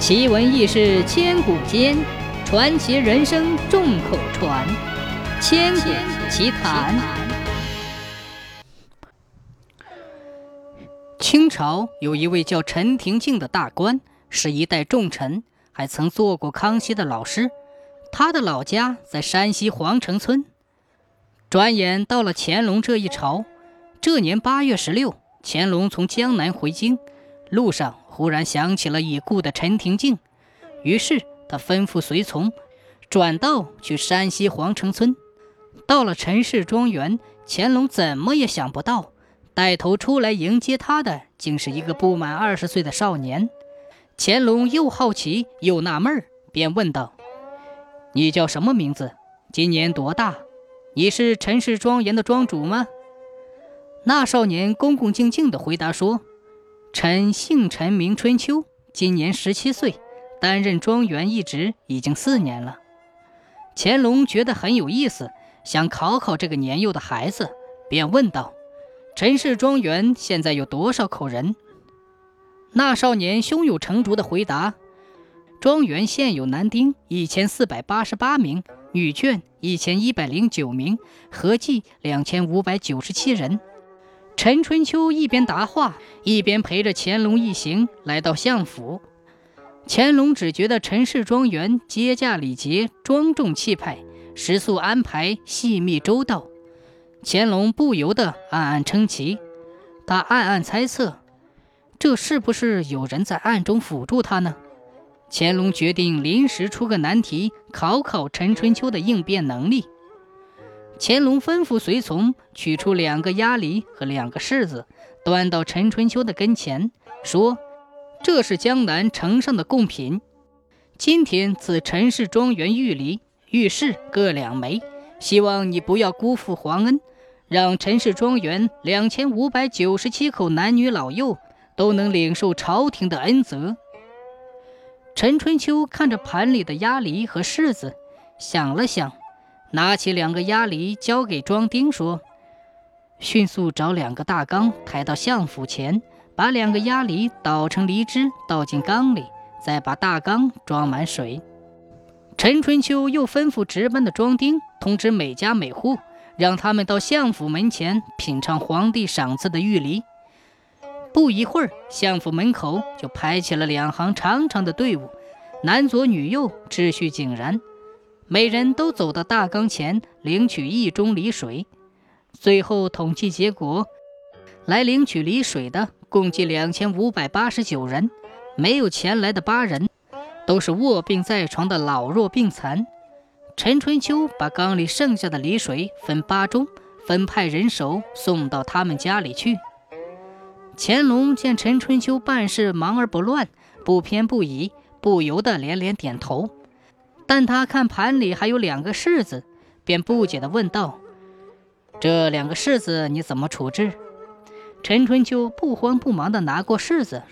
奇闻异事千古间，传奇人生众口传。千古奇谈。清朝有一位叫陈廷敬的大官，是一代重臣，还曾做过康熙的老师。他的老家在山西黄城村。转眼到了乾隆这一朝，这年八月十六，乾隆从江南回京，路上。忽然想起了已故的陈廷敬，于是他吩咐随从转道去山西黄城村。到了陈氏庄园，乾隆怎么也想不到，带头出来迎接他的竟是一个不满二十岁的少年。乾隆又好奇又纳闷便问道：“你叫什么名字？今年多大？你是陈氏庄园的庄主吗？”那少年恭恭敬敬地回答说。臣姓陈，名春秋，今年十七岁，担任庄园一职已经四年了。乾隆觉得很有意思，想考考这个年幼的孩子，便问道：“陈氏庄园现在有多少口人？”那少年胸有成竹地回答：“庄园现有男丁一千四百八十八名，女眷一千一百零九名，合计两千五百九十七人。”陈春秋一边答话，一边陪着乾隆一行来到相府。乾隆只觉得陈氏庄园接驾礼节庄重气派，食宿安排细密周到，乾隆不由得暗暗称奇。他暗暗猜测，这是不是有人在暗中辅助他呢？乾隆决定临时出个难题，考考陈春秋的应变能力。乾隆吩咐随从取出两个鸭梨和两个柿子，端到陈春秋的跟前，说：“这是江南呈上的贡品。今天赐陈氏庄园玉梨、玉柿各两枚，希望你不要辜负皇恩，让陈氏庄园两千五百九十七口男女老幼都能领受朝廷的恩泽。”陈春秋看着盘里的鸭梨和柿子，想了想。拿起两个鸭梨，交给庄丁，说：“迅速找两个大缸，抬到相府前，把两个鸭梨捣成梨汁，倒进缸里，再把大缸装满水。”陈春秋又吩咐值班的庄丁通知每家每户，让他们到相府门前品尝皇帝赏赐的玉梨。不一会儿，相府门口就排起了两行长长的队伍，男左女右，秩序井然。每人都走到大缸前领取一盅梨水，最后统计结果，来领取梨水的共计两千五百八十九人，没有前来的八人都是卧病在床的老弱病残。陈春秋把缸里剩下的梨水分八盅，分派人手送到他们家里去。乾隆见陈春秋办事忙而不乱，不偏不倚，不由得连连点头。但他看盘里还有两个柿子，便不解地问道：“这两个柿子你怎么处置？”陈春秋不慌不忙地拿过柿子，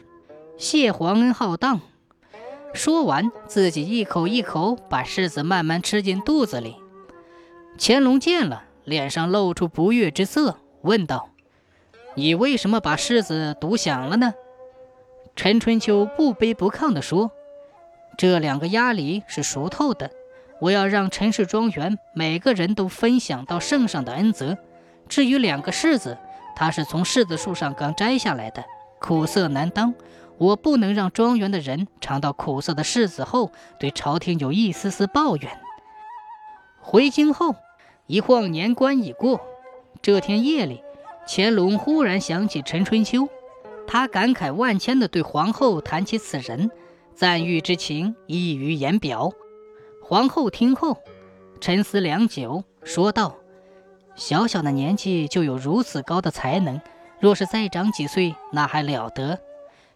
谢皇恩浩荡。说完，自己一口一口把柿子慢慢吃进肚子里。乾隆见了，脸上露出不悦之色，问道：“你为什么把柿子独享了呢？”陈春秋不卑不亢地说。这两个鸭梨是熟透的，我要让陈氏庄园每个人都分享到圣上的恩泽。至于两个柿子，它是从柿子树上刚摘下来的，苦涩难当，我不能让庄园的人尝到苦涩的柿子后对朝廷有一丝丝抱怨。回京后，一晃年关已过。这天夜里，乾隆忽然想起陈春秋，他感慨万千地对皇后谈起此人。赞誉之情溢于言表。皇后听后，沉思良久，说道：“小小的年纪就有如此高的才能，若是再长几岁，那还了得？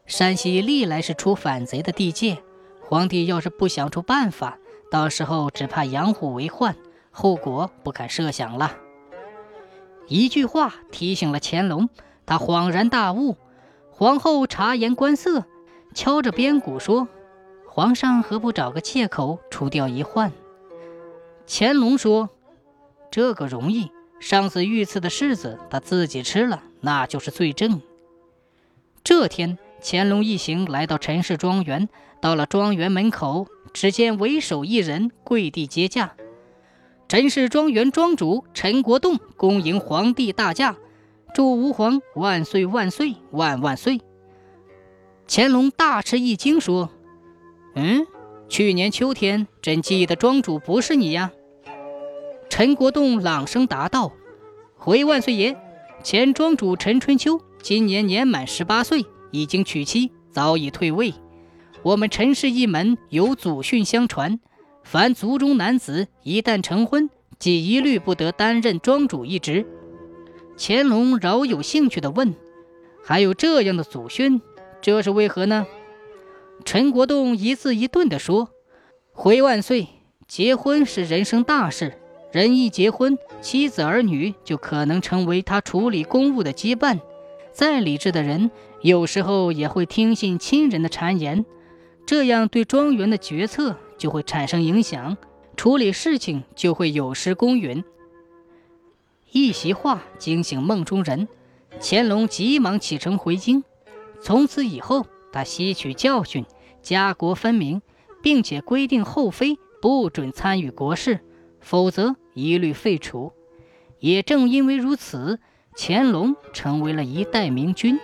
山西历来是出反贼的地界，皇帝要是不想出办法，到时候只怕养虎为患，后果不堪设想了。”一句话提醒了乾隆，他恍然大悟。皇后察言观色。敲着边鼓说：“皇上何不找个借口除掉一患？”乾隆说：“这个容易。上次御赐的柿子他自己吃了，那就是罪证。”这天，乾隆一行来到陈氏庄园，到了庄园门口，只见为首一人跪地接驾。陈氏庄园庄主陈国栋恭迎皇帝大驾，祝吾皇万岁万岁万万岁！乾隆大吃一惊，说：“嗯，去年秋天朕记得庄主不是你呀？”陈国栋朗声答道：“回万岁爷，前庄主陈春秋今年年满十八岁。”已经娶妻，早已退位。我们陈氏一门有祖训相传，凡族中男子一旦成婚，即一律不得担任庄主一职。乾隆饶有兴趣地问：“还有这样的祖训，这是为何呢？”陈国栋一字一顿地说：“回万岁，结婚是人生大事，人一结婚，妻子儿女就可能成为他处理公务的羁绊。再理智的人。”有时候也会听信亲人的谗言，这样对庄园的决策就会产生影响，处理事情就会有失公允。一席话惊醒梦中人，乾隆急忙启程回京。从此以后，他吸取教训，家国分明，并且规定后妃不准参与国事，否则一律废除。也正因为如此，乾隆成为了一代明君。